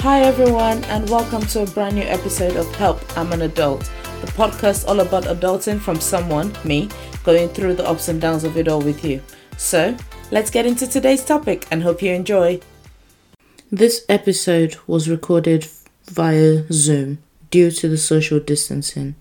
Hi, everyone, and welcome to a brand new episode of Help I'm an Adult, the podcast all about adulting from someone, me, going through the ups and downs of it all with you. So, let's get into today's topic and hope you enjoy. This episode was recorded via Zoom due to the social distancing.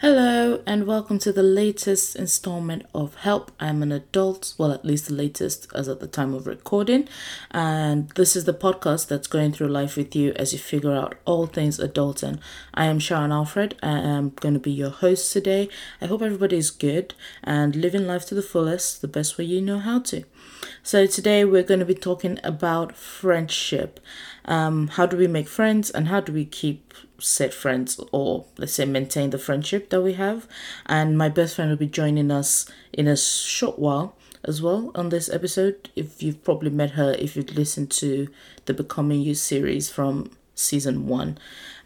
Hello, and welcome to the latest installment of Help I'm an Adult. Well, at least the latest as at the time of recording. And this is the podcast that's going through life with you as you figure out all things adulting. I am Sharon Alfred. I am going to be your host today. I hope everybody is good and living life to the fullest, the best way you know how to. So, today we're going to be talking about friendship. Um, how do we make friends and how do we keep said friends or let's say maintain the friendship that we have? And my best friend will be joining us in a short while as well on this episode. If you've probably met her, if you've listened to the Becoming You series from season one.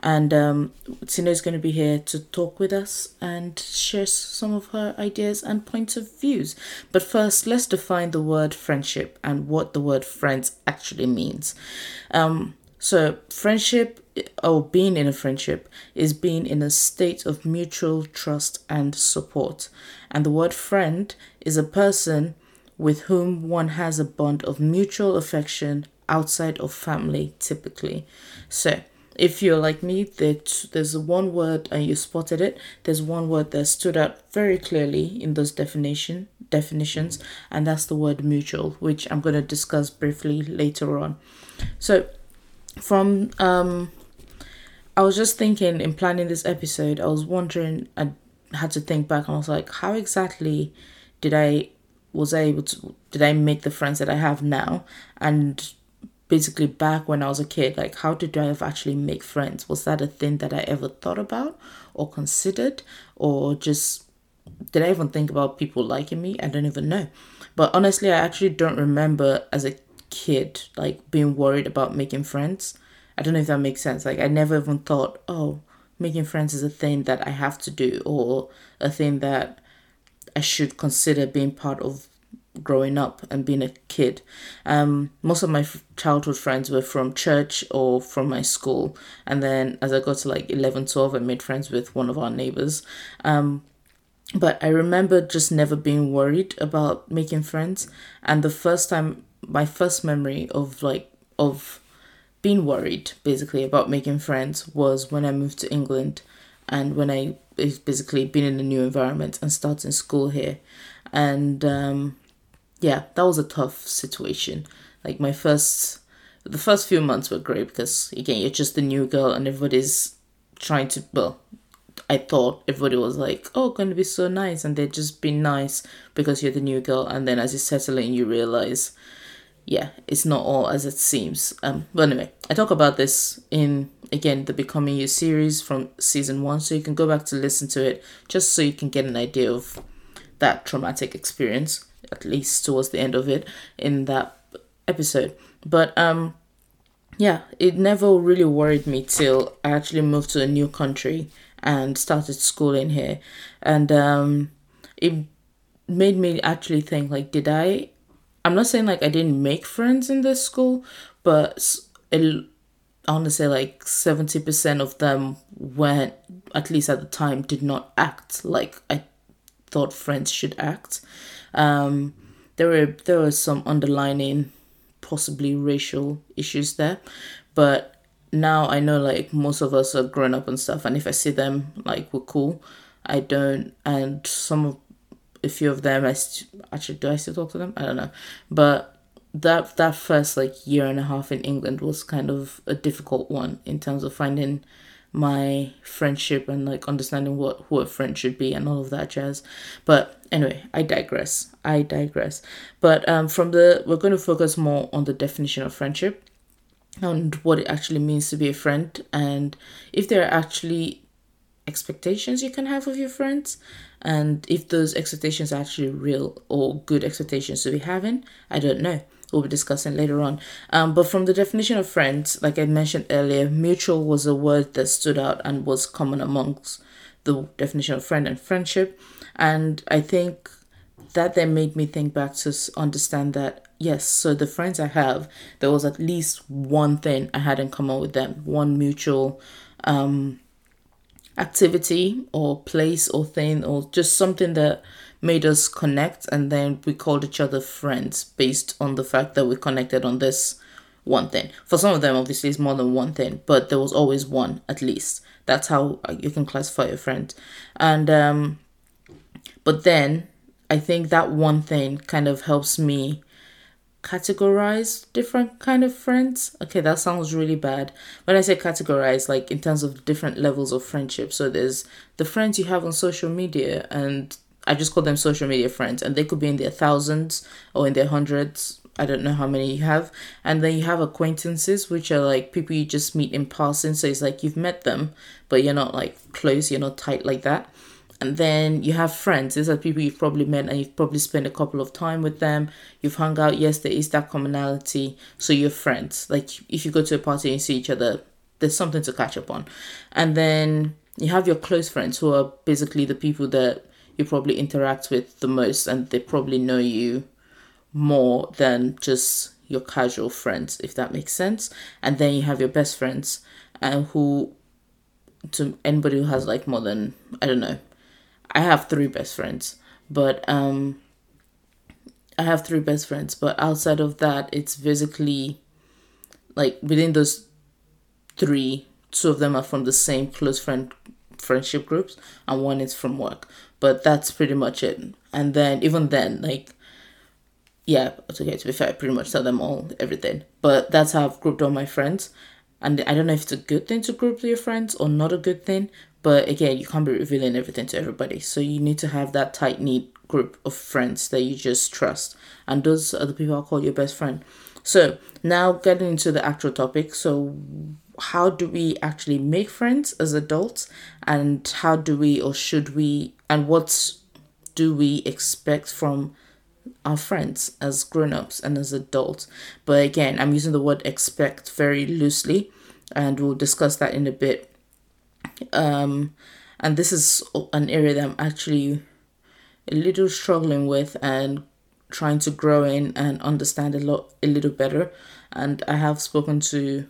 And um, Tina is going to be here to talk with us and share some of her ideas and points of views. But first, let's define the word friendship and what the word friends actually means. Um, so, friendship or being in a friendship is being in a state of mutual trust and support. And the word friend is a person with whom one has a bond of mutual affection outside of family, typically. So, if you're like me, there's one word and you spotted it. There's one word that stood out very clearly in those definition definitions, and that's the word mutual, which I'm going to discuss briefly later on. So, from um, I was just thinking in planning this episode, I was wondering, I had to think back, and I was like, how exactly did I was I able to did I make the friends that I have now, and basically back when I was a kid, like how did I have actually make friends? Was that a thing that I ever thought about or considered or just did I even think about people liking me? I don't even know. But honestly, I actually don't remember as a kid like being worried about making friends. I don't know if that makes sense. Like I never even thought, oh, making friends is a thing that I have to do or a thing that I should consider being part of growing up and being a kid. Um, most of my childhood friends were from church or from my school. And then as I got to like 11, 12, I made friends with one of our neighbors. Um, but I remember just never being worried about making friends. And the first time, my first memory of like, of being worried basically about making friends was when I moved to England and when I basically been in a new environment and starting school here. And um, yeah, that was a tough situation. Like my first, the first few months were great because again, you're just a new girl and everybody's trying to. Well, I thought everybody was like, "Oh, going to be so nice," and they're just being nice because you're the new girl. And then as you settle in, you realize, yeah, it's not all as it seems. Um, but anyway, I talk about this in again the Becoming You series from season one, so you can go back to listen to it just so you can get an idea of that traumatic experience at least towards the end of it in that episode. But um yeah, it never really worried me till I actually moved to a new country and started schooling here. And um it made me actually think like did I I'm not saying like I didn't make friends in this school, but it, I want to say like 70% of them went, at least at the time, did not act like I thought friends should act. Um, there were there were some underlining, possibly racial issues there, but now I know like most of us are grown up and stuff, and if I see them, like we're cool. I don't, and some of a few of them, I st- actually do I still talk to them? I don't know, but that that first like year and a half in England was kind of a difficult one in terms of finding my friendship and like understanding what who a friend should be and all of that jazz. But anyway, I digress. I digress. But um, from the we're going to focus more on the definition of friendship and what it actually means to be a friend and if there are actually expectations you can have of your friends and if those expectations are actually real or good expectations to be having i don't know we'll be discussing later on. Um, but from the definition of friends, like I mentioned earlier, mutual was a word that stood out and was common amongst the definition of friend and friendship. And I think that then made me think back to understand that yes, so the friends I have, there was at least one thing I had in common with them, one mutual um, activity or place or thing or just something that made us connect and then we called each other friends based on the fact that we connected on this one thing. For some of them, obviously, it's more than one thing, but there was always one at least. That's how uh, you can classify a friend. And, um, but then I think that one thing kind of helps me categorize different kind of friends. Okay, that sounds really bad. When I say categorize, like in terms of different levels of friendship. So there's the friends you have on social media and I just call them social media friends and they could be in their thousands or in their hundreds I don't know how many you have. And then you have acquaintances, which are like people you just meet in passing. So it's like you've met them, but you're not like close, you're not tight like that. And then you have friends. These are people you've probably met and you've probably spent a couple of time with them. You've hung out. Yes, there is that commonality. So you're friends. Like if you go to a party and see each other, there's something to catch up on. And then you have your close friends who are basically the people that you probably interact with the most and they probably know you more than just your casual friends, if that makes sense. And then you have your best friends, and who, to anybody who has like more than I don't know, I have three best friends, but um, I have three best friends, but outside of that, it's basically like within those three, two of them are from the same close friend friendship groups, and one is from work. But that's pretty much it. And then even then, like yeah, it's okay. To be fair, I pretty much tell them all everything. But that's how I've grouped all my friends. And I don't know if it's a good thing to group your friends or not a good thing. But again, you can't be revealing everything to everybody. So you need to have that tight knit group of friends that you just trust. And those are the people I'll call your best friend. So now getting into the actual topic. So how do we actually make friends as adults? And how do we or should we and what do we expect from our friends as grown-ups and as adults but again i'm using the word expect very loosely and we'll discuss that in a bit um and this is an area that i'm actually a little struggling with and trying to grow in and understand a lot a little better and i have spoken to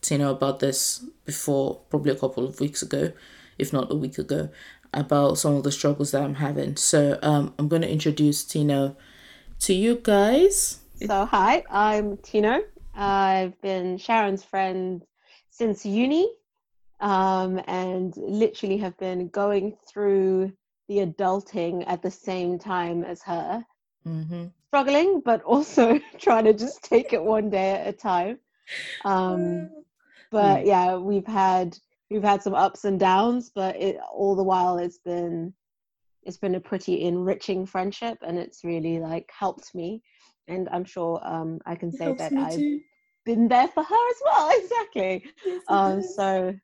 tina about this before probably a couple of weeks ago if not a week ago about some of the struggles that i'm having so um, i'm going to introduce tina to you guys. So, hi, I'm Tino. I've been Sharon's friend since uni um, and literally have been going through the adulting at the same time as her. Mm-hmm. Struggling, but also trying to just take it one day at a time. Um, but hmm. yeah, we've had we've had some ups and downs, but it all the while it's been it's been a pretty enriching friendship and it's really like helped me and i'm sure um, i can say that i've too. been there for her as well exactly yes, um, so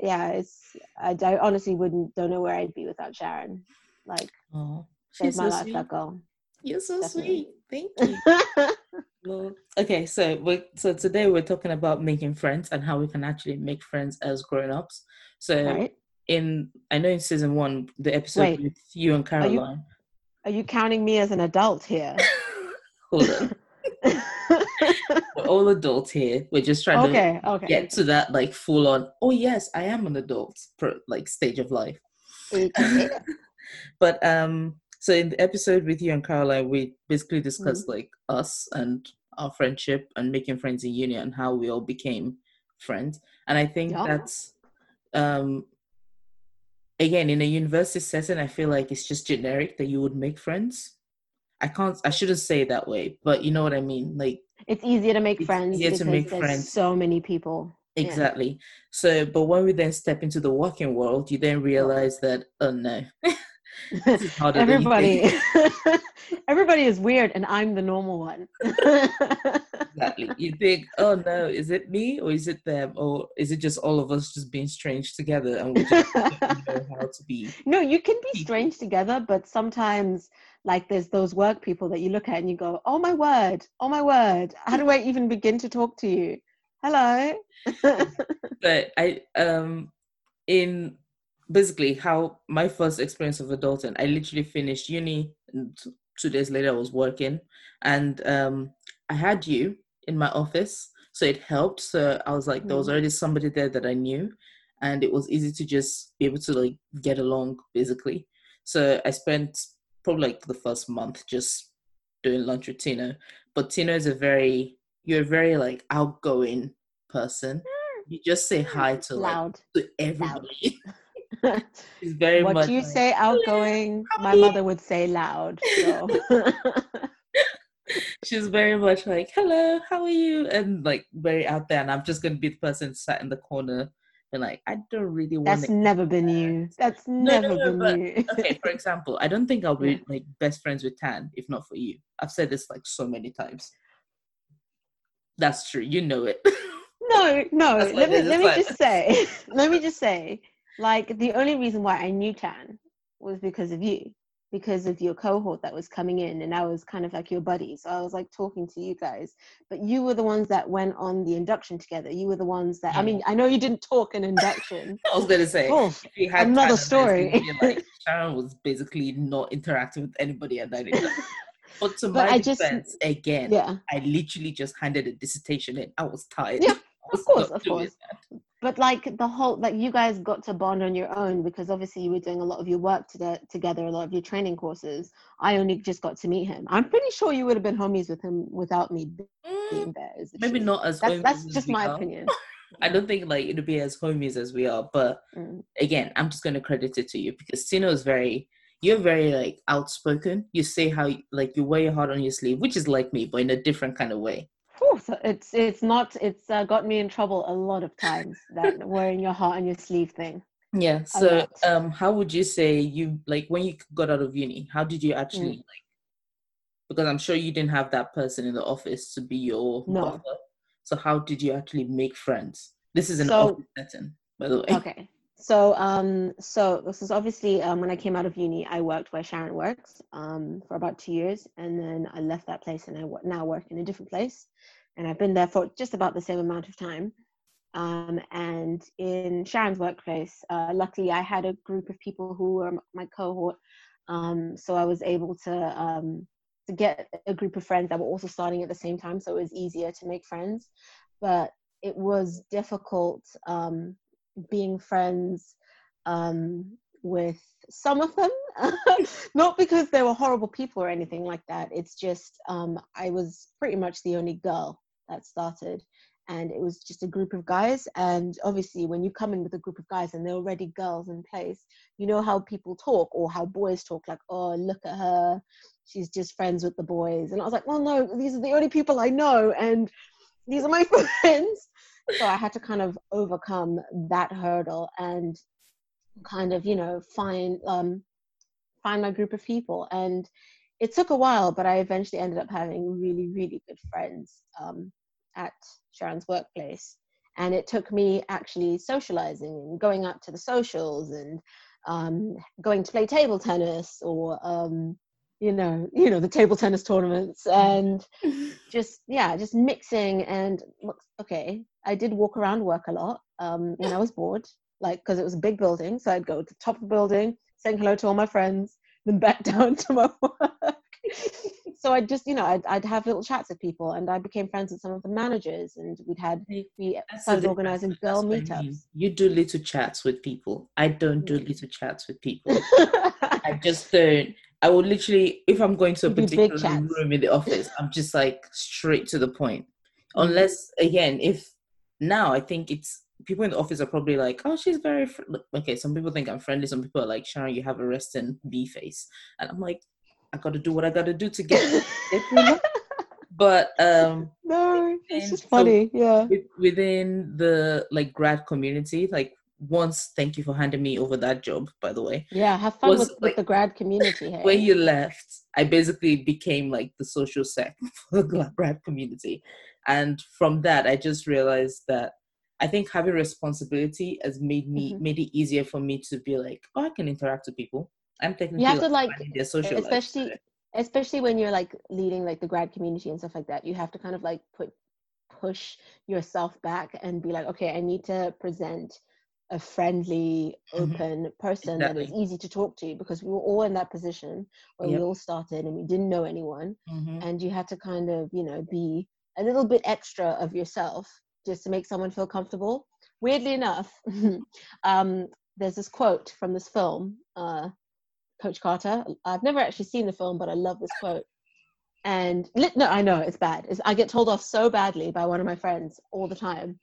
yeah it's I, I honestly wouldn't don't know where i'd be without sharon like oh she's my so life sweet. you're so Definitely. sweet thank you okay so we so today we're talking about making friends and how we can actually make friends as grown-ups so right in I know in season one the episode Wait, with you and Caroline. Are you, are you counting me as an adult here? Hold on. We're all adults here. We're just trying okay, to okay. get to that like full on. Oh yes, I am an adult for like stage of life. but um, so in the episode with you and Caroline, we basically discussed mm-hmm. like us and our friendship and making friends in uni and how we all became friends. And I think yeah. that's um again in a university setting i feel like it's just generic that you would make friends i can't i shouldn't say it that way but you know what i mean? Like it's easier to make friends easier to make friends. so many people. Exactly. Yeah. so but when we then step into the working world you then realize that oh no. Everybody everybody is weird and i'm the normal one. Exactly. You think oh no is it me or is it them? Or is it just all of us just being strange together and we just don't know how to be no you can be strange together but sometimes like there's those work people that you look at and you go oh my word oh my word how do i even begin to talk to you hello but i um in basically how my first experience of adulting i literally finished uni and two days later i was working and um I had you in my office, so it helped. So I was like, there was Mm. already somebody there that I knew, and it was easy to just be able to like get along basically. So I spent probably like the first month just doing lunch with Tino. But Tino is a very you're a very like outgoing person. Mm. You just say hi to like Loud. to everybody. It's very much what much you like, say outgoing, my mother would say loud. So. she's very much like, hello, how are you? And like very out there. And I'm just gonna be the person sat in the corner like, I don't really want That's never been you. That's No, no, never no, been but- you. okay, for example, I don't think I'll be Yeah. like best friends with Tan if not for you. I've said this like so many times. That's true. You know it. No, no. That's Let me let me just say. let me just say. Like the only reason why I knew Tan was because of you, because of your cohort that was coming in, and I was kind of like your buddy. So I was like talking to you guys. But you were the ones that went on the induction together. You were the ones that. I mean, I know you didn't talk in induction. I was gonna say Oh, another story. it's gonna be like Sharon was basically not interacting with anybody at that event. But to But my I just- defense, again, yeah. I literally just handed a dissertation in. I was tired. Yeah, I was course, of course. that. But like the whole like you guys got to bond on your own because obviously you were doing a lot of your work to together a lot of your training courses i only just got to meet him i'm pretty sure you would have been homies with him without me Mm, being there maybe truth. not as that's homies that's as just my are. opinion I don't think like it'll be as homies as we are, but Mm. again, I'm just gonna credit it to you because Tino is very you're very like outspoken. You say how like you wear your heart on your sleeve, which is like me, but in a different kind of way. Whew, so it's it's not it's uh, got me in trouble a lot of times that wearing your heart on your sleeve thing Yeah. So um how would you say you like when you got out of uni, how did you actually Mm. like because I'm sure you didn't have that person in the office to be your No. buffer. So how did you actually make friends? This is an So- office setting, by the way. okay so um so this is obviously um when i came out of uni i worked where sharon works um for about two years and then i left that place and i now work in a different place. And i've been there for just about the same amount of time. Um and in sharon's workplace uh, luckily i had a group of people who were my cohort. Um so i was able to um to get a group of friends that were also starting at the same time so it was easier to make friends. But it was difficult um being friends um, with some of them, not because they were horrible people or anything like that. It's just um, I was pretty much the only girl that started, and it was just a group of guys. And obviously, when you come in with a group of guys and they're already girls in place, you know how people talk or how boys talk, like, "Oh, look at her, she's just friends with the boys." And I was like, "Well, no, these are the only people I know, and these are my friends." So I had to kind of overcome that hurdle and kind of you know find um find my group of people. And it took a while but I eventually ended up having really really good friends um at Sharon's workplace. And it took me actually socializing and going out to the socials and um going to play table tennis or um you know you know the table tennis tournaments and just yeah just mixing and okay i did walk around work a lot um when i was bored like because it was a big building so i'd go to the top of the building saying hello to all my friends then back down to my work so i'd just you know I'd, I'd have little chats with people and i became friends with some of the managers and we'd had we started organizing girl what I mean. meetups You do little chats with people. I don't do little chats with people. I just don't. I will literally, if I'm going to a You do big particular room in the office, I'm just like straight to the point. Mm. Unless, again, if now I think it's people in the office are probably like, oh, she's very fr-. okay. Some people think I'm friendly. Some people are like, Sharon, you have a resting B face, and I'm like, I got to do what I got to do to get get through life. But um, no it's just so- funny yeah within the like grad community, like once, thank you for handing me over that job, by the way. yeah have fun was, with, like, with the grad community hey? when you left, I basically became like the social sec for the grad community. And from that, I just realized that I think having responsibility has made me Mhm. made it easier for me to be like, oh, I can interact with people. I'm technically you have to like their social life. especially especially when you're like leading like the grad community and stuff like that you have to kind of like put push yourself back and be like okay i need to present a friendly, Mhm. open person that is easy to talk to because we were all in that position where Yep. we all started and we didn't know anyone. Mhm. and you had to kind of you know be a little bit extra of yourself just to make someone feel comfortable. Weirdly enough um, there's this quote from this film uh, coach carter. I've never actually seen the film but i love this quote. And no i know it's bad. It's, i get told off so badly by one of my friends all the time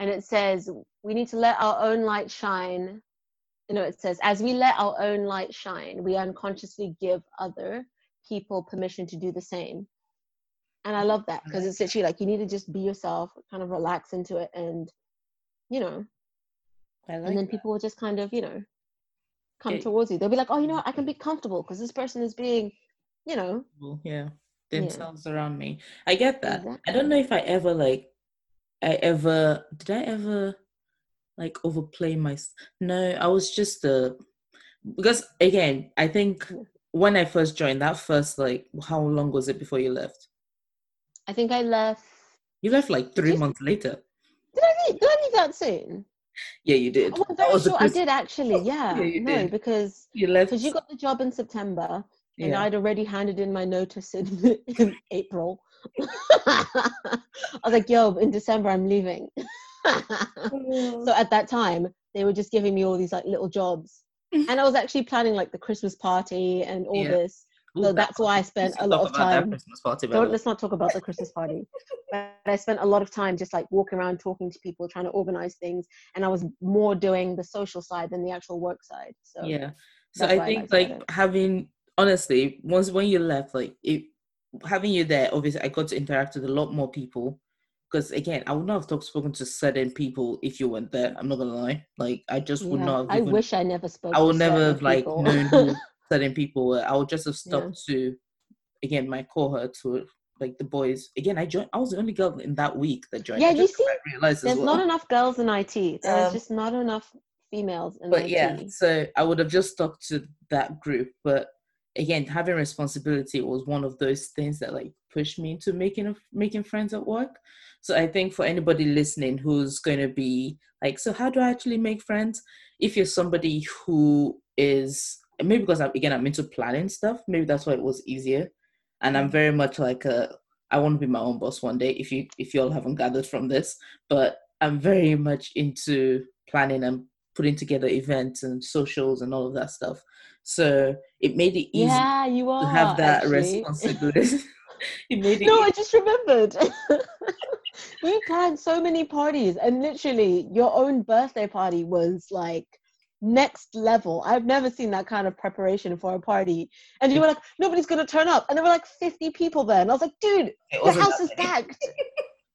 and it says we need to let our own light shine. You know it says as we let our own light shine we unconsciously give other people permission to do the same. And i love that because it's literally like you need to just be yourself kind of relax into it and you know. Like and then that. people will just kind of you know come Yeah. towards you. They'll be like oh you know what, i can be mm-hmm. comfortable because this person is being you know. Yeah. Yeah. themselves around me. I get that. I don't know if i ever like i ever did i ever like overplay my no i was just uh because again i think when i first joined that first like how long was it before you left? I think i left you left like three you- months later. Did i leave, did I leave that soon? Yeah you did. Oh i'm very sure i did actually yeah, Yeah, you no did. because you left. because you got the job in september and yeah. I'd already handed in my notice in, in April. I was like, yo, in December I'm leaving. Mm. so at that time, they were just giving me all these like little jobs. Mm-hmm. And I was actually planning like the Christmas party and all Yeah. this. Ooh, So that that's why I spent a lot of time. Party, Don't way. let's not talk about the Christmas party. But I spent a lot of time just like walking around talking to people, trying to organize things. And I was more doing the social side than the actual work side. So yeah so i why I think like having honestly once when you left like it having you there obviously i got to interact with a lot more people. Because again i would not have talked spoken to certain people if you weren't there i'm not gonna lie. Like i just would yeah, not have I wish I never spoke i would never have like known who certain people were. I would just have stuck to again my cohort to like the boys. Again i joined i was the only girl in that week that joined. Yeah, I you just see, realized There's well. not enough girls in IT. There's Um, just not enough females in but IT. yeah so i would have just stuck to that group but again having responsibility was one of those things that like pushed me into making making friends at work. So i think for anybody listening who's going to be like so how do i actually make friends? If you're somebody who is maybe because I'm, again i'm into planning stuff maybe that's why it was easier. And i'm very much like a i want to be my own boss one day if you if you all haven't gathered from this but i'm very much into planning and putting together events and socials and all of that stuff. So it made it easy Yeah, you to have that actually. responsibility. it made it no, easy. I just remembered. we planned so many parties, and literally, your own birthday party was like next level. I've never seen that kind of preparation for a party. And you were like, nobody's gonna turn up, and there were like 50 people there, and I was like, dude, It the house is packed.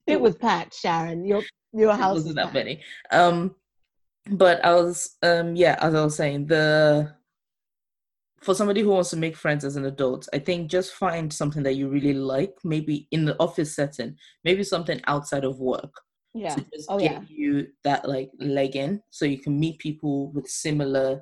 it was packed, Sharon. Your your house was wasn't that many. Um, but I was um yeah, as I was saying, the for somebody who wants to make friends as an adult, I think just find something that you really like, maybe in the office setting, maybe something outside of work. Yeah. to just Oh get yeah. you that like leg in so you can meet people with similar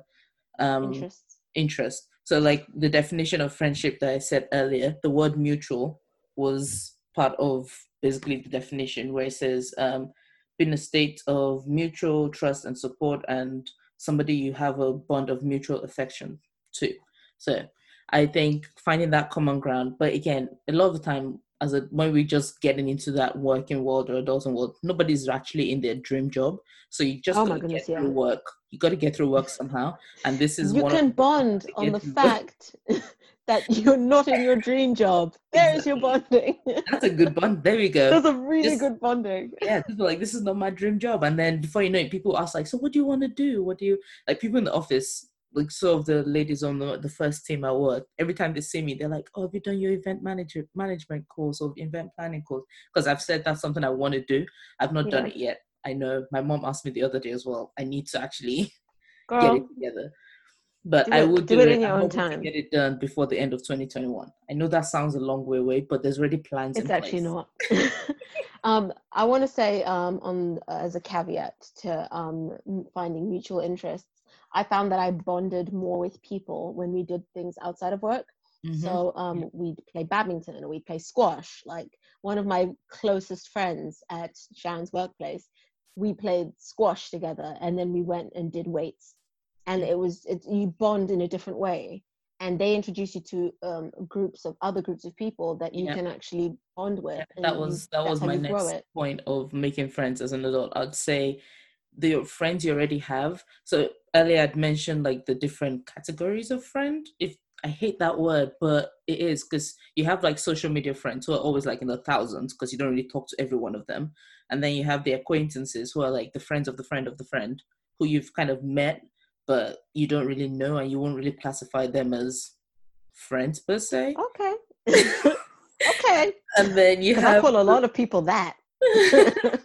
um Interests. interest. So, like the definition of friendship that I said earlier, the word mutual was part of basically the definition where it says um, in a state of mutual trust and support and somebody you have a bond of mutual affection to. So, I think finding that common ground, but again, a lot of the time, as a when we're just getting into that working world or adulting world, nobody's actually in their dream job. So you just Oh gotta goodness, get through yeah. work. You got to get through work somehow, and this is you one can bond on the fact that you're not in your dream job. There is your bonding. That's a good bond. There we go. That's a really Just- good bonding. yeah, people like, this is not my dream job. And then before you know it, people ask like, so what do you want to do? What do you like? People in the office, like some of the ladies on the, the first team at work, every time they see me, they're like, oh, have you done your event manager management course or event planning course? Because I've said that's something I want to do. I've not done it yet. I know my mom asked me the other day as well. I need to actually get it together. But do I will do do, it it. in your I'm own time. get it done before the end of 2021. I know that sounds a long way away, but there's already plans it's in actually place. not. um, I want to say um, on uh, as a caveat to um, finding mutual interests. I found that I bonded more with people when we did things outside of work. Mhm. So um, we'd play badminton or we'd play squash. Like one of my closest friends at Sharon's workplace, we played squash together and then we went and did weights and it was it, you bond in a different way. And they introduce you to um, groups of other groups of people that you Yeah. can actually bond with Yeah, that was that was my next point of making friends as an adult. I'd say the friends you already have so earlier i'd mentioned like the different categories of friend if i hate that word but it is because you have like social media friends who are always like in the thousands because you don't really talk to every one of them. And then you have the acquaintances who are like the friends of the friend of the friend who you've kind of met but you don't really know and you won't really classify them as friends per se okay okay and then you 'Cause i have call a lot of people that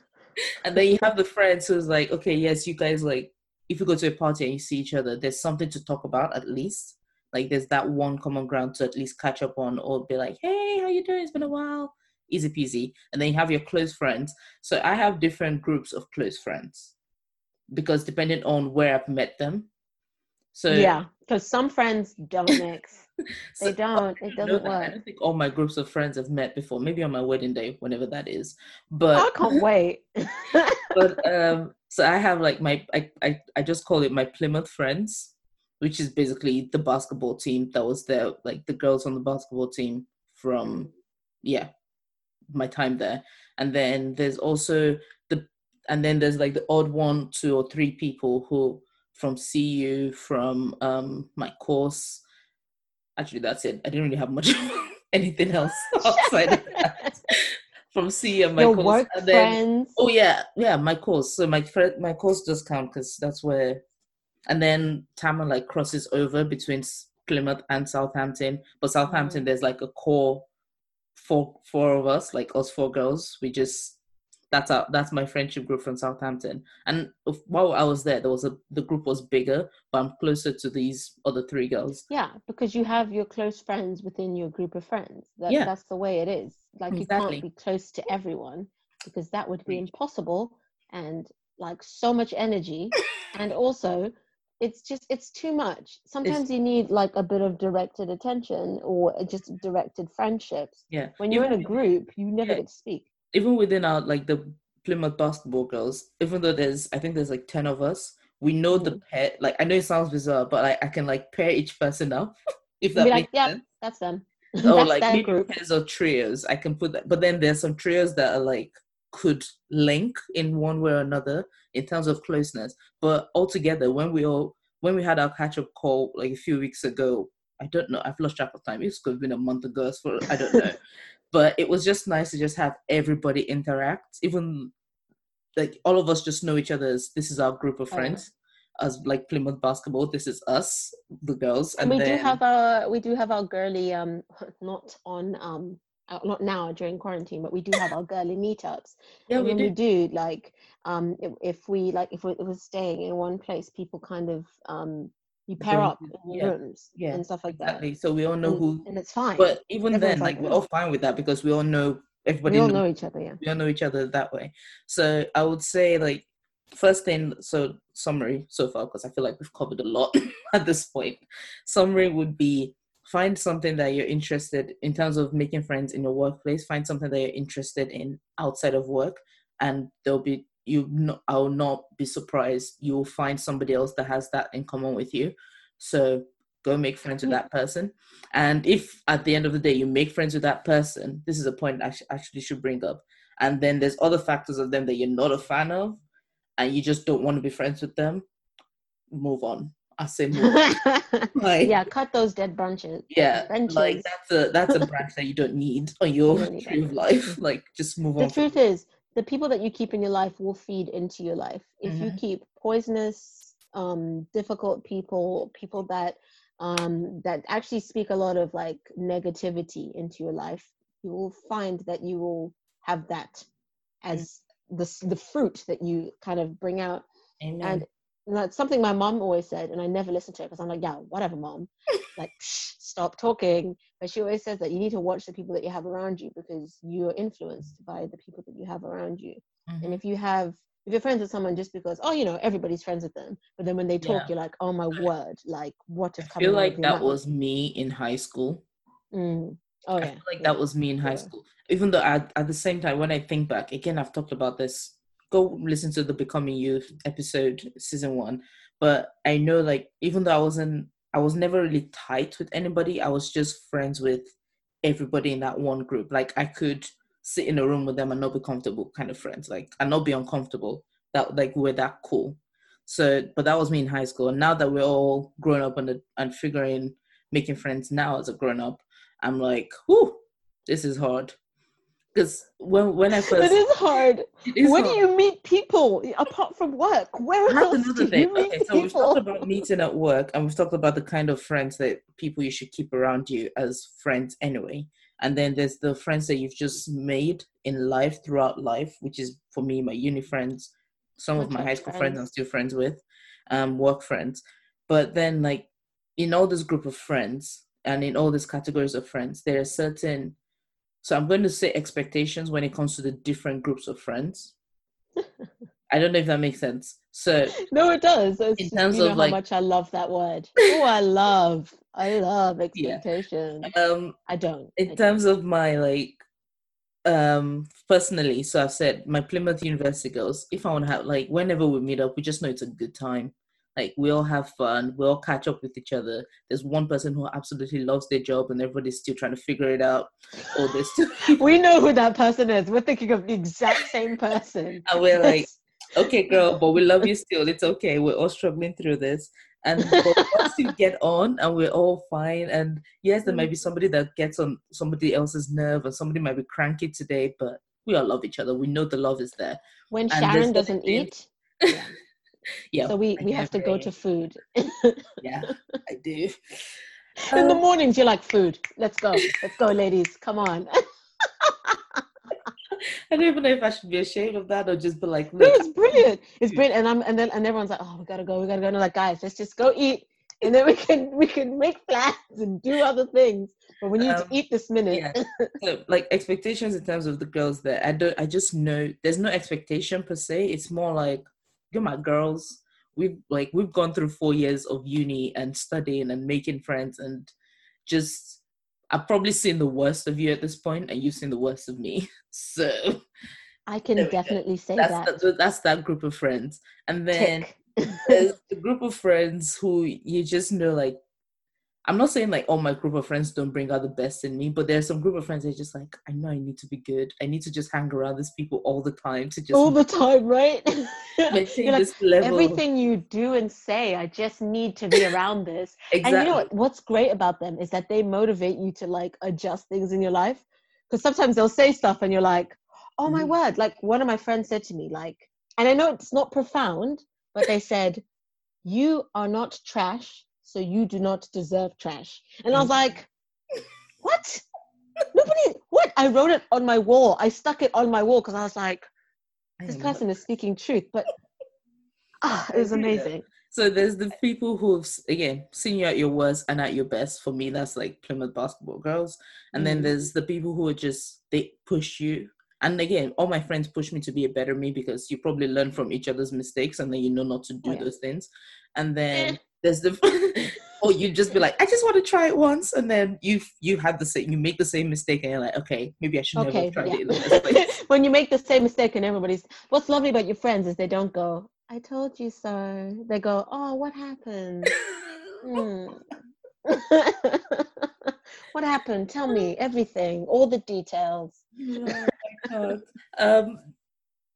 and then you have the friends who's like, okay, yes, you guys like, if you go to a party and you see each other, there's something to talk about at least. Like there's that one common ground to at least catch up on, or be like, hey, how you doing? It's been a while. Easy peasy. And then you have your close friends. So I have different groups of close friends because depending on where I've met them. So yeah because some friends don't mix so- they don't it doesn't that. I don't think all my groups of friends have met before. Maybe on my wedding day, whenever that is. But i can't wait but um so i have like my I, I i just call it my plymouth friends which is basically the basketball team that was there like the girls on the basketball team from yeah my time there and then there's also and then there's like the odd one two or three people who from cu from um my course actually that's it i didn't really have much anything else outside of that from cu and my your course work and then friends Oh yeah, yeah, my course. So my fir- my course does count because that's where, and then Tama like crosses over between Plymouth and Southampton. But Southampton, Mm. there's like a core four four of us, like us four girls. We just that's our that's my friendship group from Southampton. And while I was there, there was a the group was bigger, but I'm closer to these other three girls. Yeah, because you have your close friends within your group of friends. That, Yeah. That's the way it is. Like you can't be close to everyone because that would be impossible and like so much energy. and also, it's just, it's too much. Sometimes you need like a bit of directed attention or just directed friendships. Yeah, When you're in a group, you never Yeah. get to speak. Even within our like the Plymouth basketball girls, even though there's I think there's like ten of us, we know the Mm. pair. Like I know it sounds bizarre, but like I can like pair each person up if that be makes like, sense. that's them. Or that's like maybe group. pairs or trios. I can put that, but then there's some trios that are like could link in one way or another in terms of closeness. But altogether, when we all when we had our catch up call like a few weeks ago, I don't know. I've lost track of time. It could have been a month ago. As for I don't know. but it was just nice to just have everybody interact. Even like all of us just know each other as this is our group of Oh. friends as like plymouth basketball this is us the girls and we then do have our we do have our girly um not on um not now during quarantine but we do have our girly meetups. Yeah and we do. we do like um if, if we like if we if we're staying in one place people kind of um you pair up in your yeah, rooms yeah, and stuff like that. exactly so we all know and, who and it's fine but even then Everyone's like like, we're all fine with that because we all know everybody we all knows know each other yeah we all know each other that way. So I would say like first thing, so summary so far because I feel like we've covered a lot at this point. Summary would be find something that you're interested in terms of making friends in your workplace. Find something that you're interested in outside of work, and there'll be you. No, I will not be surprised. You will find somebody else that has that in common with you. So go make friends with mm-hmm. that person and if at the end of the day you make friends with that person this is a point i sh- actually should bring up and then there's other factors of them that you're not a fan of and you just don't want to be friends with them move on i say move on. Like- yeah cut those dead branches yeah branches. like that's a that's a branch that you don't need on your You don't need tree of life like just move the on The truth is the people that you keep in your life will feed into your life if you Mhm. keep poisonous um difficult people people that um that actually speak a lot of like negativity into your life you will find that you will have that as the the fruit that you kind of bring out Amen. and that's something my mom always said and i never listened to it because i'm like yeah whatever mom like Psh, stop talking but she always says that you need to watch the people that you have around you because you're influenced by the people that you have around you and Mhm. if you have if you're friends with someone just because oh you know everybody's friends with them but then when they talk Yeah. you're like oh my word like what i is coming feel out like that mouth? was me in high school Mm. oh I yeah feel like yeah. that was me in high yeah. school. Even though at, at the same time, when I think back, again, I've talked about this go listen to the Becoming You episode, season one. But I know, like, even though I wasn't, I was never really tight with anybody. I was just friends with everybody in that one group. Like, I could sit in a room with them and not be comfortable, kind of friends. Like, and not be uncomfortable. That like we're that cool. So, but that was me in high school. And now that we're all grown up and and figuring making friends now as a grown up, I'm like, whoo, this is hard because when when I first it is hard. It is when hard. do you meet people apart from work? Where That's else do thing. you meet okay, so people? we've talked about meeting at work, and we've talked about the kind of friends that people you should keep around you as friends anyway. And then there's the friends that you've just made in life throughout life, which is for me my uni friends, some my of my high school friends. friends I'm still friends with, um, work friends. But then like in all this group of friends and in all these categories of friends, there are certain so I'm going to say expectations when it comes to the different groups of friends. I don't know if that makes sense. So no, it does. It's, in terms of like, how much I love that word. Oh, I love, I love expectations. Yeah. Um, I don't. In I terms don't. of my like, um, personally, so I've said my Plymouth University girls. If I want to have like, whenever we meet up, we just know it's a good time. Like we all have fun, we all catch up with each other. There's one person who absolutely loves their job, and everybody's still trying to figure it out. Or there's still we know who that person is. We're thinking of the exact same person, and we're like, okay, girl, but we love you still. It's okay. We're all struggling through this. And once you get on and we're all fine, and yes, there might be somebody that gets on somebody else's nerve, and somebody might be cranky today, but we all love each other. We know the love is there. When Sharon doesn't eat, yeah yeah. So we we have to go to food. yeah, I do. In um, the mornings, you're like food. Let's go. Let's go, ladies. Come on. I don't even know if I should be ashamed of that or just be like, no, it's brilliant. It's brilliant. And I'm and then and everyone's like, oh, we gotta go, we gotta go. And I'm like, guys, let's just go eat. And then we can we can make plans and do other things. But we need um, to eat this minute. Yeah. So, like expectations in terms of the girls that I don't I just know there's no expectation per se. It's more like you're my girls. We've like we've gone through four years of uni and studying and making friends and just I've probably seen the worst of you at this point, and you've seen the worst of me. So I can definitely say that's that. The, that's that group of friends, and then there's the group of friends who you just know like I'm not saying like all my group of friends don't bring out the best in me, but there's some group of friends that just like, I know I need to be good. I need to just hang around these people all the time to just all the time, right? maintain like, this level. Everything you do and say, I just need to be around this. exactly. And you know what? What's great about them is that they motivate you to like adjust things in your life. Because sometimes they'll say stuff and you're like, oh my mm. word. Like one of my friends said to me, like, and I know it's not profound, but they said, you are not trash so you do not deserve trash. And I was like, what? Nobody, what? I wrote it on my wall. I stuck it on my wall because I was like, this person is speaking truth. But ah, it was amazing. So there's the people who've again seen you at your worst and at your best. For me, that's like Plymouth basketball girls. And mm. then there's the people who are just they push you. And again, all my friends push me to be a better me because you probably learn from each other's mistakes and then you know not to do oh, yeah. those things. And then eh. There's the or you just be like, I just want to try it once, and then you you have the same, you make the same mistake, and you're like, okay, maybe I should okay, never try yeah. it. when you make the same mistake, and everybody's, what's lovely about your friends is they don't go, I told you so. They go, oh, what happened? hmm. what happened? Tell me everything, all the details. Oh um,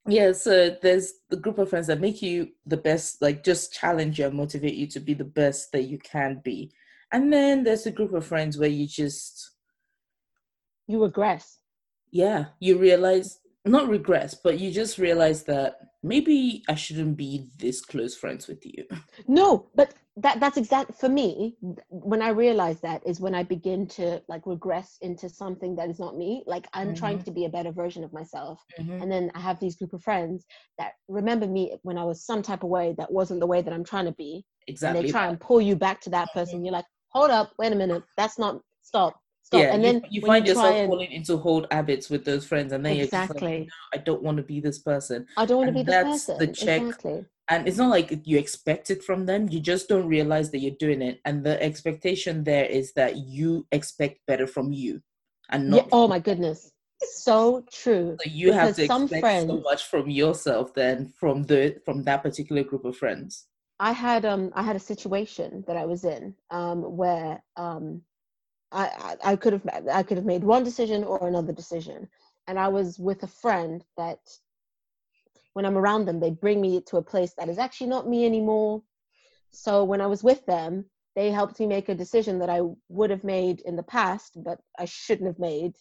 yeah so there's the group of friends that make you the best like just challenge you and motivate you to be the best that you can be. And then there's a group of friends where you just you regress. Yeah you realize not regress but you just realize that maybe i shouldn't be this close friends with you. No but that that's exact for me when i realize that is when i begin to like regress into something that is not me. Like i'm mm-hmm. trying to be a better version of myself. Mm-hmm. and then i have these group of friends that remember me when i was some type of way that wasn't the way that i'm trying to be. Exactly and they try and pull you back to that person. Mm-hmm. you're like hold up wait a minute. That's not stop stop yeah, and then you, you find you yourself and, falling into old habits with those friends and then exactly like, no, i don't want to be this person. I don't want to be this that's person. the check. Exactly. And it's not like you expect it from them you just don't realize that you're doing it. And the expectation there is that you expect better from you and not yeah. oh my goodness. So true. So you have to some expect friends- so much from yourself than from the from that particular group of friends. I had um I had a situation that I was in um where um I I, could have I could have made one decision or another decision, and I was with a friend that when I'm around them they bring me to a place that is actually not me anymore. So when I was with them, they helped me make a decision that I would have made in the past, but I shouldn't have made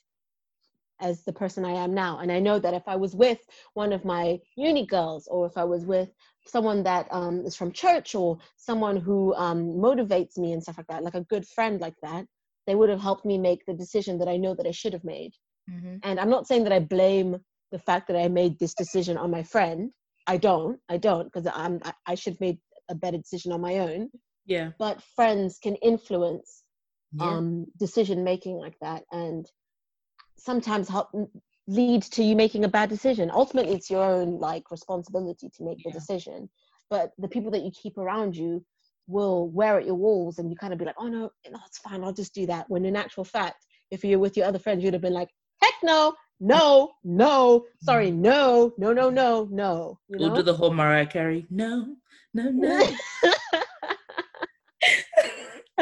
as the person I am now. And I know that if I was with one of my uni girls or if I was with someone that um, is from church or someone who um, motivates me and stuff like that, like a good friend like that, they would have helped me make the decision that I know that I should have made. And I'm not saying that I blame the fact that I made this decision on my friend. I don't. I don't because I'm. I, I should have made a better decision on my own. Yeah. But friends can influence Yeah. um, decision making like that, and sometimes help lead to you making a bad decision. Ultimately, it's your own like responsibility to make the decision. But the people that you keep around you will wear at your walls, and you kind of be like, "Oh no, no, it's fine. I'll just do that." When in actual fact, if you're with your other friends, you'd have been like, "Heck no, no, no, sorry, mm. no, no, no, no, no." You We'll do the whole Mariah Carey. No, no, no.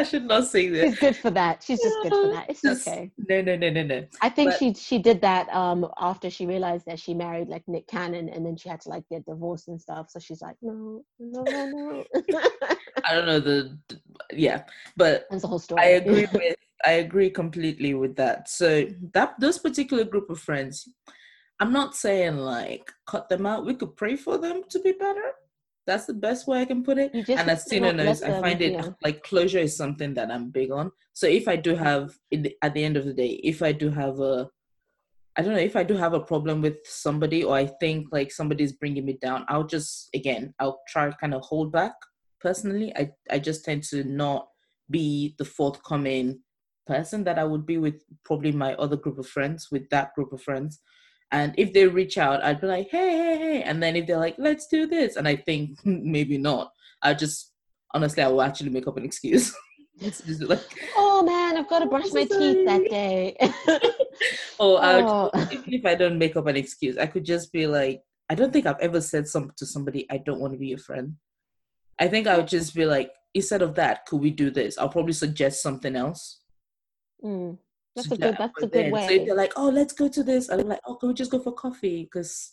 I should not sing this. She's good for that. She's just good for that. It's Just- okay. No, no, no, no, no. I think But- she she did that um after she realized that she married like Nick Cannon and then she had to like get divorced and stuff. So she's like, no, no, no, no. I don't know the yeah, but That's the whole story. I agree with I agree completely with that. So that those particular group of friends, I'm not saying like cut them out. We could pray for them to be better. That's the best way I can put it. And as Tina knows, I find it like closure is something that I'm big on. So if I do have in the, at the end of the day, if I do have a I don't know if I do have a problem with somebody or I think like somebody's bringing me down, I'll just again I'll try kind of hold back. Personally, I I just tend to not be the forthcoming person that I would be with probably my other group of friends with that group of friends. And if they reach out, I'd be like, hey, hey, hey. And then if they're like, let's do this. And I think maybe not. I just, honestly, I will actually make up an excuse. like, Oh man, I've got to brush my teeth that day. or oh. even if I don't make up an excuse, I could just be like, I don't think I've ever said some to somebody, I don't want to be your friend. I think I would just be like, instead of that, could we do this? I'll probably suggest something else. Mm. That's a good. That's a good then- way. So if they're like, oh, let's go to this, I'm like, oh, can we just go for coffee? Because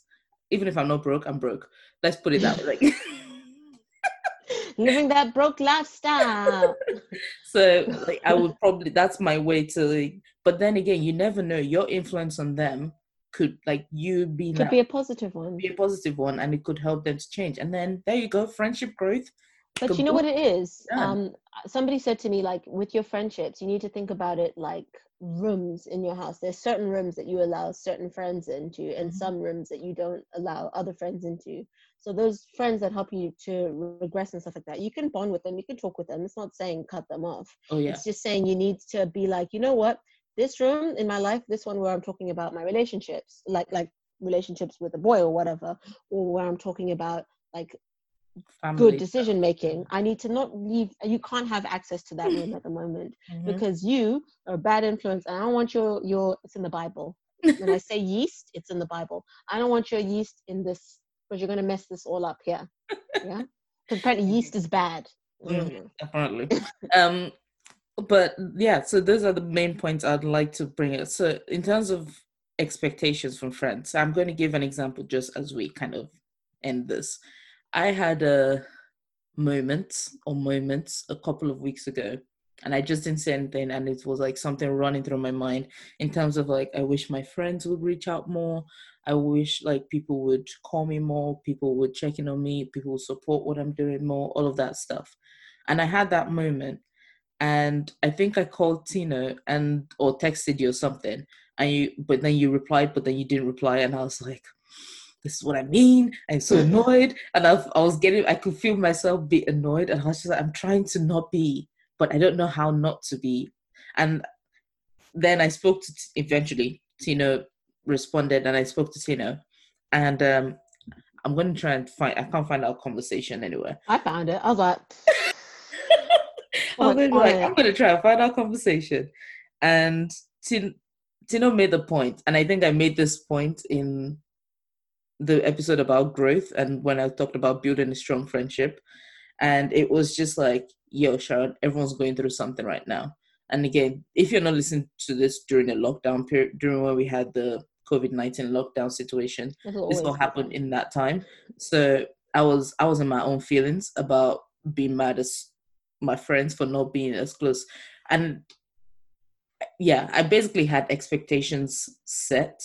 even if I'm not broke, I'm broke. Let's put it that way. Like, Living that broke lifestyle. so like, I would probably that's my way to. But then again, you never know. Your influence on them could like you be Could be a positive one. be a positive one, and it could help them to change. And then there you go, friendship growth. But you know book. what it is? Yeah. Um, somebody said to me, like, with your friendships, you need to think about it like rooms in your house. There's certain rooms that you allow certain friends into, and Mhm. some rooms that you don't allow other friends into. So those friends that help you to regress and stuff like that, you can bond with them, you can talk with them. It's not saying cut them off. Oh yeah, It's just saying you need to be like, you know what? This room in my life, this one where I'm talking about my relationships, like like relationships with a boy or whatever, or where I'm talking about like family good decision making. I need to not leave. You can't have access to that room at the moment Mhm. because you are a bad influence. And I don't want your your. It's in the Bible. When I say yeast, it's in the Bible. I don't want your yeast in this because you're gonna mess this all up here. Yeah, because apparently yeast is bad. Mhm. know. apparently. um, but yeah, so those are the main points I'd like to bring it. So in terms of expectations from friends, I'm going to give an example just as we kind of end this. I had uh, a moment or moments a couple of weeks ago and I just didn't say anything and it was like something running through my mind in terms of like I wish my friends would reach out more. I wish like people would call me more, people would check in on me, people would support what I'm doing more, all of that stuff. And I had that moment and I think I called Tino and or texted you or something and you but then you replied but then you didn't reply and I was like this is what I mean. I'm so annoyed. And I, I was getting, I could feel myself be annoyed. And I was just like, I'm trying to not be, but I don't know how not to be. And then I spoke to, eventually, Tino responded and I spoke to Tino. And um, I'm going to try and find, I can't find our conversation anywhere. I found it. I was like, I'm going to like. I'm going to try and find our conversation. And Tin, Tino made the point, and I think I made this point in the episode about growth and when I talked about building a strong friendship. And it was just like, yo, Sharon, everyone's going through something right now. And again, if you're not listening to this during the lockdown period, during when we had the COVID nineteen lockdown situation, this all happened in that time. So I was I was in my own feelings about being mad at my friends for not being as close. And yeah, I basically had expectations set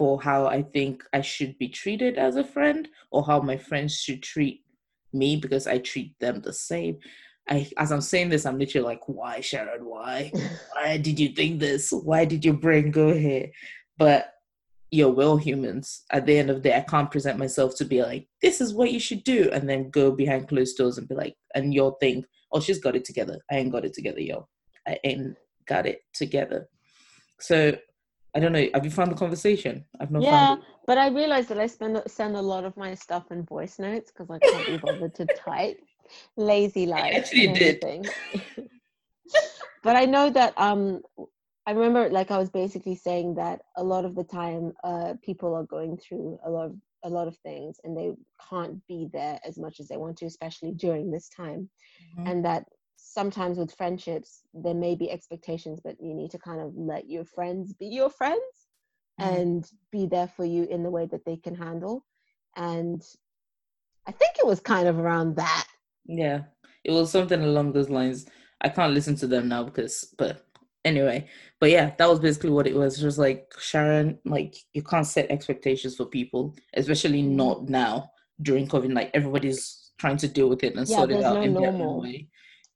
for how I think I should be treated as a friend or how my friends should treat me because I treat them the same. I, as I'm saying this, I'm literally like, why, Sharon? Why? why did you think this? Why did your brain go here? But you're well humans. At the end of the day, I can't present myself to be like, this is what you should do, and then go behind closed doors and be like, and you'll think, oh, she's got it together. I ain't got it together, yo. I ain't got it together. So I don't know. Have you found the conversation? I've not. Found Yeah, but I realized that I spend send a lot of my stuff in voice notes because I can't be bothered to type. Lazy life. I actually did. but I know that um, I remember like I was basically saying that a lot of the time uh, people are going through a lot of a lot of things and they can't be there as much as they want to, especially during this time, mm-hmm. and that sometimes with friendships there may be expectations but you need to kind of let your friends be your friends mm. and be there for you in the way that they can handle. And i think it was kind of around that. Yeah it was something along those lines. I can't listen to them now because but anyway. But yeah that was basically what it was. Just like sharon like you can't set expectations for people especially mm. not now during covid. Like everybody's trying to deal with it and yeah, sort it out no in normal. their own way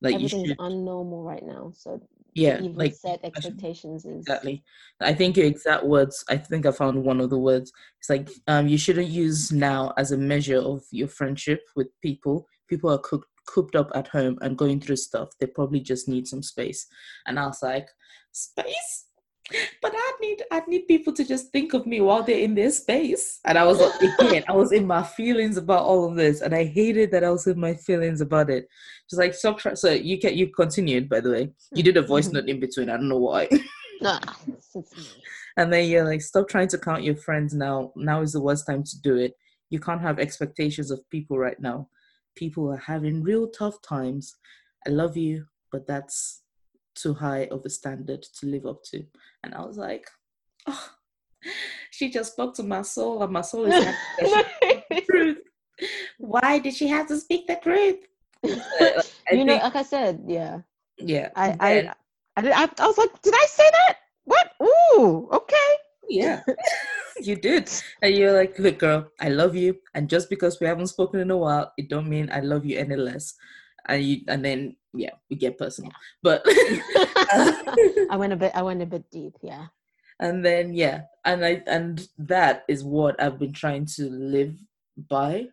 like everything's should, unnormal right now. So yeah, like set expectations is exactly. I think your exact words. I think I found one of the words. It's like um, you shouldn't use now as a measure of your friendship with people. People are cooked cooped up at home and going through stuff. They probably just need some space. And I was like, space? But I need I need people to just think of me while they're in their space. And I was again, I was in my feelings about all of this, and I hated that I was in my feelings about it. Just like stop. Try- so you can you continued by the way. You did a voice mm-hmm. note in between. I don't know why. nah, and then you're like, stop trying to count your friends now. Now is the worst time to do it. You can't have expectations of people right now. People are having real tough times. I love you, but that's too high of a standard to live up to. And I was like, oh, she just spoke to my soul, and my soul is the truth. Why did she have to speak the truth? You know, like I said, yeah, yeah. I, I, I, I, I was like, did I say that? What? Ooh, okay. Yeah, you did, and you're like, look, girl, I love you, and just because we haven't spoken in a while, it don't mean I love you any less and you and then yeah we get personal. But i went a bit i went a bit deep yeah. And then yeah and i and that is what i've been trying to live by.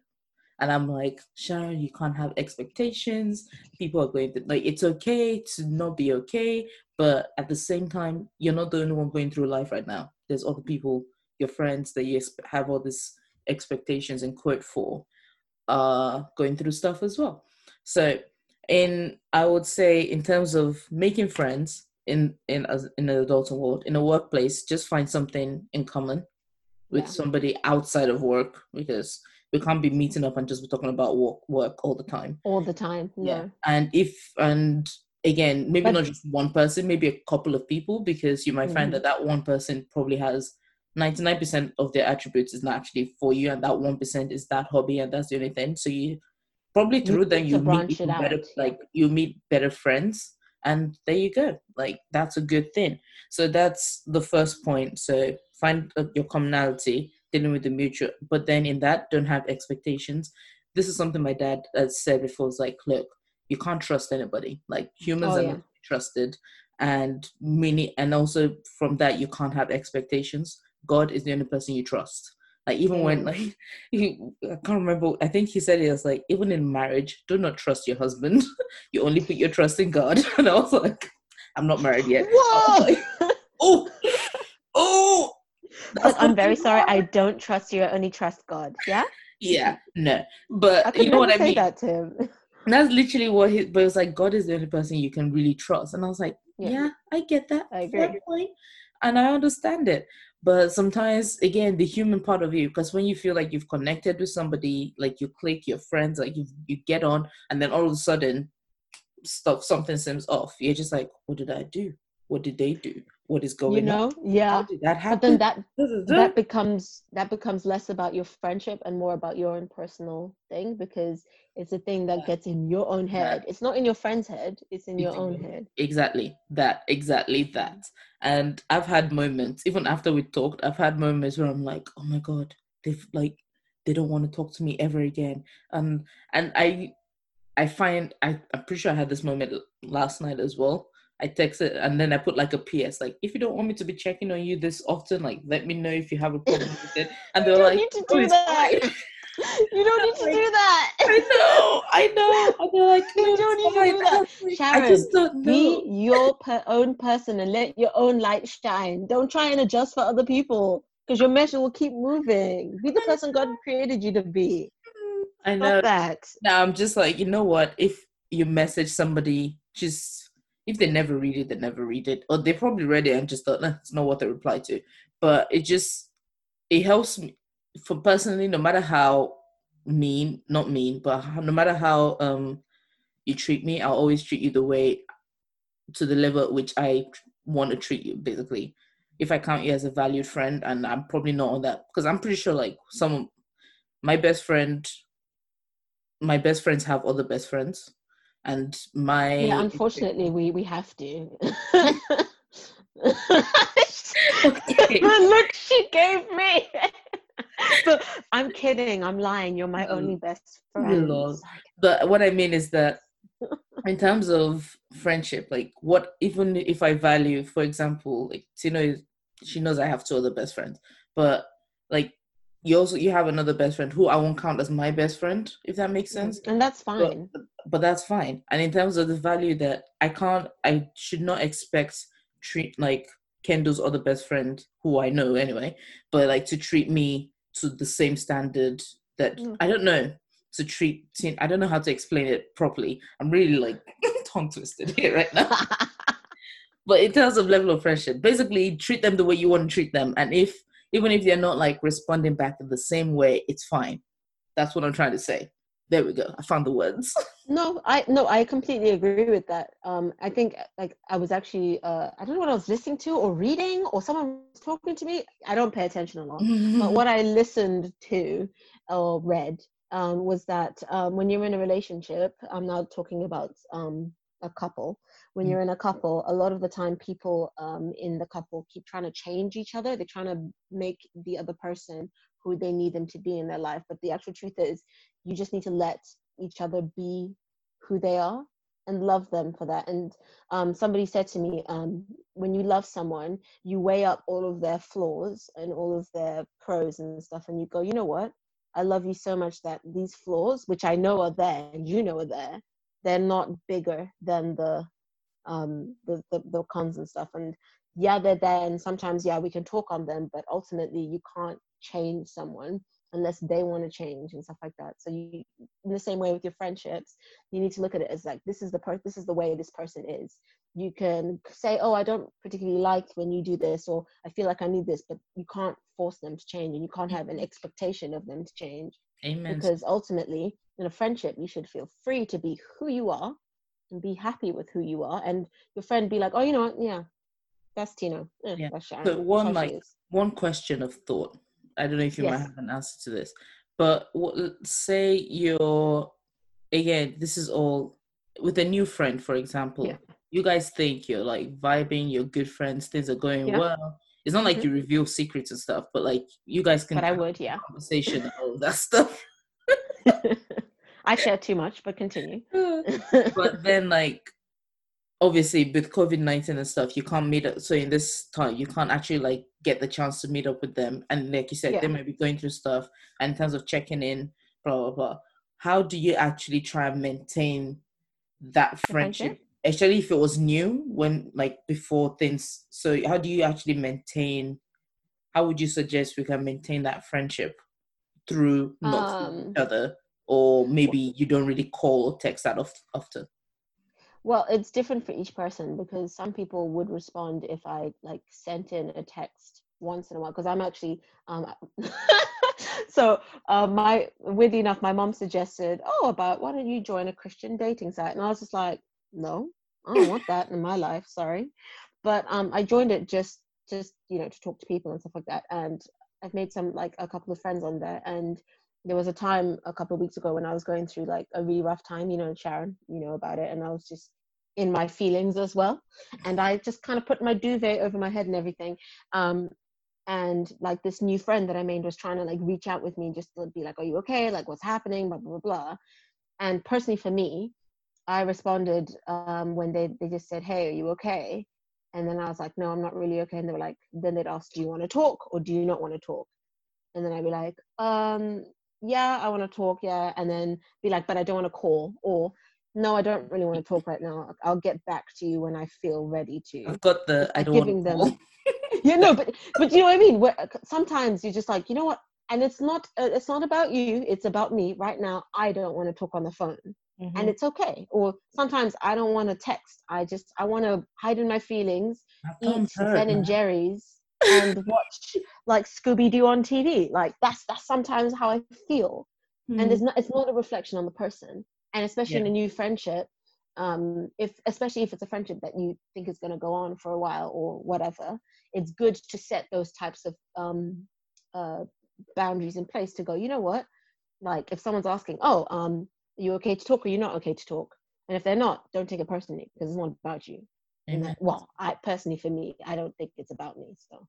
And i'm like sharon you can't have expectations. People are going to like it's okay to not be okay but at the same time you're not the only one going through life right now. There's other people your friends that you have all these expectations and quote for uh going through stuff as well so, in I would say in terms of making friends in in as in the adult world in a workplace, just find something in common with yeah. somebody outside of work because we can't be meeting up and just be talking about work work all the time. All the time, yeah. And if and again, maybe but, not just one person, maybe a couple of people, because you might mm-hmm. find that that one person probably has 99% of their attributes is not actually for you, and that 1% is that hobby, and that's the only thing. So you probably through then you meet better like you meet better friends and there you go. Like that's a good thing. So that's the first point. So find uh, your commonality dealing with the mutual but then in that don't have expectations. This is something my dad has said before it's like look you can't trust anybody. Like humans oh, are yeah. not trusted and many and also from that you can't have expectations. God is the only person you trust like even when like he, I can't remember. I think he said it was like even in marriage, do not trust your husband. you only put your trust in God. And I was like, I'm not married yet. Whoa! Like, oh, oh. I'm very sorry. I don't trust you. I only trust God. Yeah. Yeah. No. But you know what I mean. That to him. that's literally what he. But it was like God is the only person you can really trust. And I was like, yeah, yeah I get that. I agree. And I understand it. But sometimes, again, the human part of you, because when you feel like you've connected with somebody, like you click, your friends, like you you get on, and then all of a sudden, stuff something seems off. You're just like, what did I do? What did they do? What is going you know? On? yeah. How did that happen? but then that that becomes that becomes less about your friendship and more about your own personal thing because it's a thing that gets in your own head. It's not in your friend's head it's in your own head. Exactly that exactly that. And i've had moments even after we talked i've had moments where i'm like oh my god they've like they don't want to talk to me ever again. Um and i i find I, i'm pretty sure i had this moment last night as well I texted and then I put like a PS, like if you don't want me to be checking on you this often, like let me know if you have a problem with it. And they're like, need to oh, do that. you don't need to like, do that. I know, I know. And they're like, no, you don't need to do that. Sharon, I just don't know. be your per- own person and let your own light shine. Don't try and adjust for other people because your measure will keep moving. Be the person God created you to be. I know that. Now I'm just like, you know what? If you message somebody, just if they never read it, they never read it, or they probably read it and just thought, nah, it's not what they reply to. But it just it helps me for personally, no matter how mean, not mean, but no matter how um you treat me, I'll always treat you the way to the level which I want to treat you, basically. If I count you as a valued friend, and I'm probably not on that because I'm pretty sure like some my best friend my best friends have other best friends and my Yeah, unfortunately, we we have to. Okay. the look she gave me. but I'm kidding. I'm lying. You're my only mm. best friend. Lord. but what i mean is that in terms of friendship like what even if i value for example like Tino is she knows i have two other best friends but like you also you have another best friend who i won't count as my best friend if that makes sense. And that's fine. but that's fine. And in terms of the value that i can't i should not expect treat like kendall's other best friend who i know anyway but like to treat me to the same standard that Mm. i don't know to treat i don't know how to explain it properly. I'm really like tongue twisted here right now. But in terms of level of friendship basically treat them the way you want to treat them. And if even if they're not like responding back in the same way it's fine that's what i'm trying to say there we go i found the words No, I no, I completely agree with that. Um, I think like I was actually uh, I don't know what I was listening to or reading or someone was talking to me. I don't pay attention a lot, but what I listened to or read um, was that um, when you're in a relationship, I'm now talking about um, a couple. When you're in a couple, a lot of the time people um, in the couple keep trying to change each other. They're trying to make the other person who they need them to be in their life. But the actual truth is, you just need to let each other be who they are and love them for that. And um, somebody said to me, um, when you love someone, you weigh up all of their flaws and all of their pros and stuff, and you go, you know what? I love you so much that these flaws, which I know are there and you know are there, they're not bigger than the um the, the the cons and stuff. And yeah, they're there, and sometimes yeah, we can talk on them, but ultimately you can't change someone unless they want to change and stuff like that. So you, in the same way with your friendships, you need to look at it as like this is the per- this is the way this person is. You can say, oh, I don't particularly like when you do this, or I feel like I need this, but you can't force them to change, and you can't have an expectation of them to change amen because ultimately, in a friendship, you should feel free to be who you are and be happy with who you are, and your friend be like, oh, you know what, yeah, that's Tino, yeah, Yeah. that's Sharon. So one, how like, one question of thought. I don't know if you might have an answer to this, but what, say you're again. This is all with a new friend, for example. Yeah. You guys think you're like vibing, you're good friends, things are going Yeah. well. It's not like Mhm. you reveal secrets and stuff, but like you guys can but I have would, yeah. a conversation and all that stuff. I share too much, but continue. but then like obviously with COVID nineteen and stuff, you can't meet up. So in this time, you can't actually like get the chance to meet up with them. And like you said, they might be going through stuff. And in terms of checking in, blah blah blah. How do you actually try and maintain that friendship? friendship? Especially if it was new, when like before things. So how do you actually maintain? How would you suggest we can maintain that friendship through not Um, each other, or maybe you don't really call or text that oft- often? Well, it's different for each person because some people would respond if I like sent in a text once in a while because I'm actually um so uh, my weirdly enough my mom suggested oh about why don't you join a Christian dating site? And I was just like no I don't want that in my life sorry. But um I joined it just just you know to talk to people and stuff like that and I've made some like a couple of friends on there and there was a time a couple of weeks ago when I was going through like a really rough time, you know, Sharon, you know about it, and I was just in my feelings as well, and I just kind of put my duvet over my head and everything. Um, and like this new friend that I made was trying to like reach out with me just to be like, "Are you okay? Like, what's happening?" Blah blah blah. blah. And personally, for me, I responded um, when they they just said, "Hey, are you okay?" And then I was like, "No, I'm not really okay." And they were like, then they'd ask, "Do you want to talk or do you not want to talk?" And then I'd be like, um, yeah, I want to talk, yeah, and then be like, but I don't want to call, or no, I don't really want to talk right now. I'll get back to you when I feel ready to. I've got the I don't giving them. yeah, no, but but you know what I mean. Where, sometimes you're just like, you know what, and it's not uh, it's not about you. It's about me right now. I don't want to talk on the phone, mm-hmm. and it's okay. Or sometimes I don't want to text. I just I want to hide in my feelings, eat Ben and Jerry's, and watch like Scooby Doo on TV. Like that's that's sometimes how I feel, mm. and it's not it's not a reflection on the person, and especially yeah. in a new friendship. Um, if especially if it's a friendship that you think is going to go on for a while or whatever, it's good to set those types of um, uh, boundaries in place to go. You know what? Like if someone's asking, "Oh, um, are you okay to talk or you're not okay to talk?" And if they're not, don't take it personally because it's not about you. That, well, I personally, for me, I don't think it's about me. So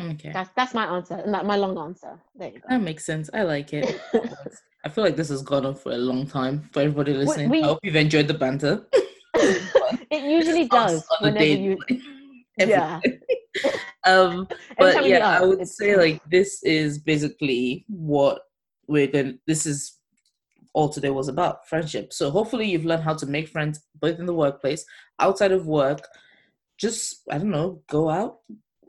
okay, that's that's my answer, and that my long answer. There you go. That makes sense. I like it. I feel like this has gone on for a long time for everybody listening. We, I hope you've enjoyed the banter. it usually does whenever you. Yeah. um, but yeah, I would say like this is basically what we're going. This is all today was about friendship. So hopefully you've learned how to make friends both in the workplace, outside of work. Just I don't know, go out.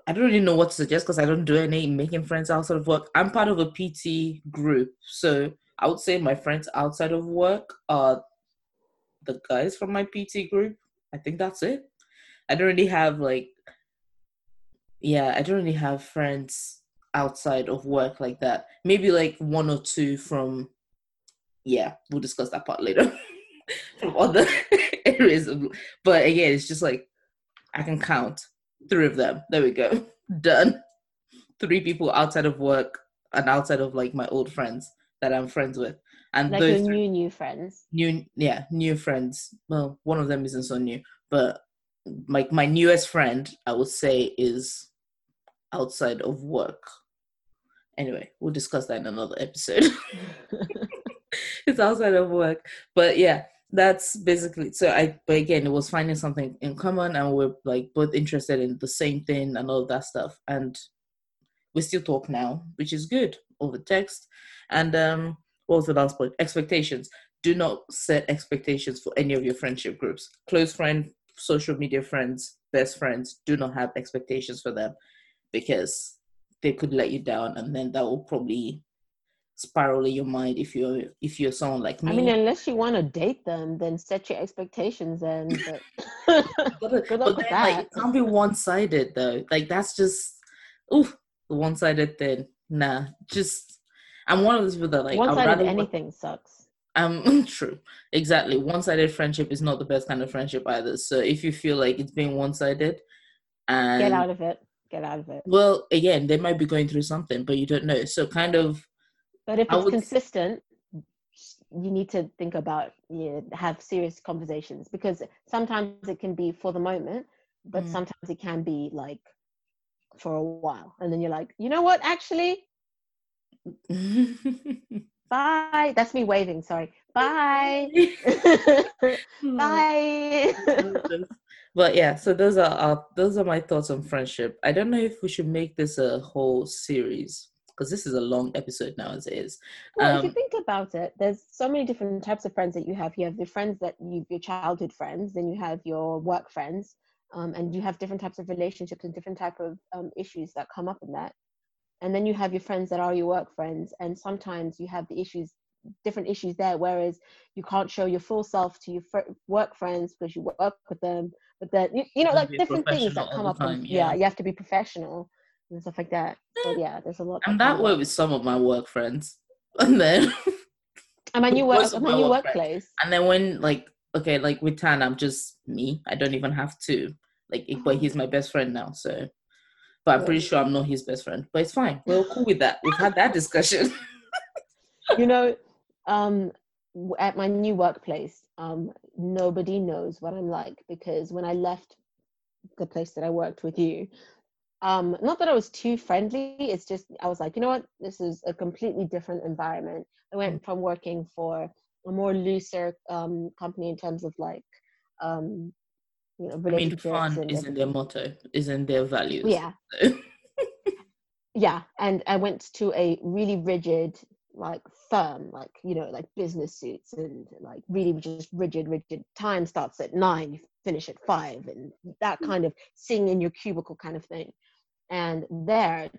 I don't really know what to suggest because I don't do any making friends outside of work. I'm part of a PT group, so I would say my friends outside of work are the guys from my PT group. I think that's it. I don't really have like, yeah, I don't really have friends outside of work like that. Maybe like one or two from yeah, we'll discuss that part later from other areas. Of, but again, it's just like I can count three of them. There we go. Done. Three people outside of work and outside of like my old friends that I'm friends with. And like those new new friends. New yeah, new friends. Well, one of them isn't so new, but like my newest friend, I would say, is outside of work. Anyway, we'll discuss that in another episode. it's outside of work. But yeah, that's basically so I but again it was finding something in common and we're like both interested in the same thing and all that stuff. And we still talk now, which is good over text. And um what was the last point? Expectations. Do not set expectations for any of your friendship groups. Close friend, social media friends, best friends, do not have expectations for them because they could let you down and then that will probably spiral in your mind if you're if you're someone like me. I mean, unless you want to date them, then set your expectations and but, luck with that. Like, it can't be one sided though. Like that's just oof, the one sided thing. Nah, just I'm one of those people that like one sided anything sucks. Um, true, exactly. One sided friendship is not the best kind of friendship either. So if you feel like it's being one sided, and get out of it. Get out of it. Well, again, they might be going through something, but you don't know. So kind of but if it's would... consistent, you need to think about you know, have serious conversations because sometimes it can be for the moment, but mm. sometimes it can be like for a while, and then you're like, you know what, actually. Bye. That's me waving. Sorry. Bye. Bye. but yeah, so those are our, those are my thoughts on friendship. I don't know if we should make this a whole series because this is a long episode now as it is. Well, um, if you um, think about it, there's so many different types of friends that you have. You have your friends that you your childhood friends, then you have your work friends, um, and you have different types of relationships and different type of um, issues that come up in that. And then you have your friends that are your work friends, and sometimes you have the issues different issues there whereas you can't show your full self to your fr- work friends because you work with them but then you, you know like different things that come up time, yeah. yeah. you have to be professional and stuff like that. So yeah there's a lot i'm that way with some of my work friends. And then i mean you work mean your workplace. And then when like okay like with tan i'm just me. I don't even have to like but he's my best friend now so. But i'm pretty sure i'm not his best friend but it's fine. We're cool with that. We've had that discussion. You know um at my new workplace, um, nobody knows what I'm like because when I left the place that I worked with you, um, not that I was too friendly, it's just I was like, you know what, this is a completely different environment. I went mm. from working for a more looser um, company in terms of like, um, you know, relationships. I mean, fun isn't their motto, isn't their values. Yeah. yeah, and I went to a really rigid like firm, like you know, like business suits and like really just rigid, rigid. Time starts at nine, you finish at five, and that mm. kind of sing in your cubicle kind of thing. And there,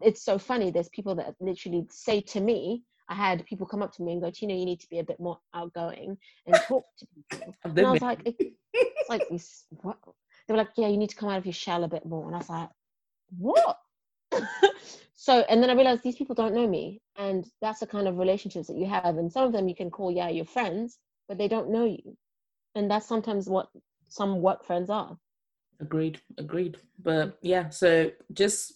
it's so funny. There's people that literally say to me, I had people come up to me and go, Tina, you need to be a bit more outgoing and talk to people. and I was like, it's like what? They were like, yeah, you need to come out of your shell a bit more. And I was like, what? so and then i realized these people don't know me and that's the kind of relationships that you have and some of them you can call yeah your friends but they don't know you and that's sometimes what some work friends are agreed agreed but yeah so just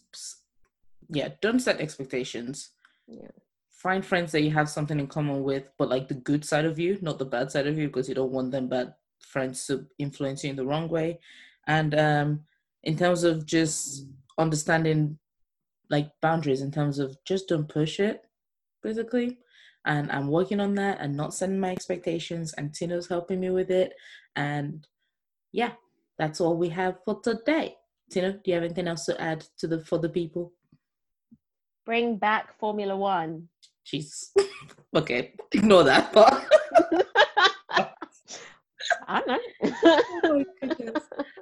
yeah don't set expectations yeah find friends that you have something in common with but like the good side of you not the bad side of you because you don't want them bad friends to influence you in the wrong way and um in terms of just understanding like boundaries in terms of just don't push it, basically. And I'm working on that and not setting my expectations. And Tino's helping me with it. And yeah, that's all we have for today. Tina, do you have anything else to add to the for the people? Bring back Formula One. Jeez. okay, ignore that part. I know. oh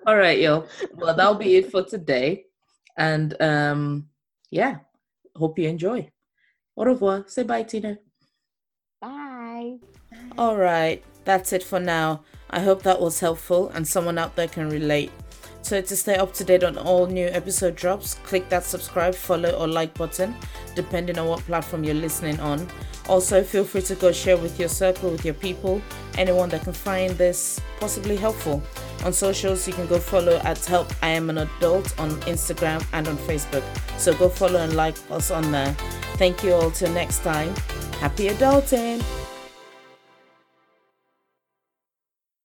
all right, yo. Well, that'll be it for today. And um yeah, hope you enjoy. Au revoir. Say bye, Tina. Bye. All right, that's it for now. I hope that was helpful and someone out there can relate. So, to stay up to date on all new episode drops, click that subscribe, follow, or like button, depending on what platform you're listening on. Also, feel free to go share with your circle, with your people, anyone that can find this possibly helpful. On socials, you can go follow at Help I Am an Adult on Instagram and on Facebook. So, go follow and like us on there. Thank you all till next time. Happy adulting!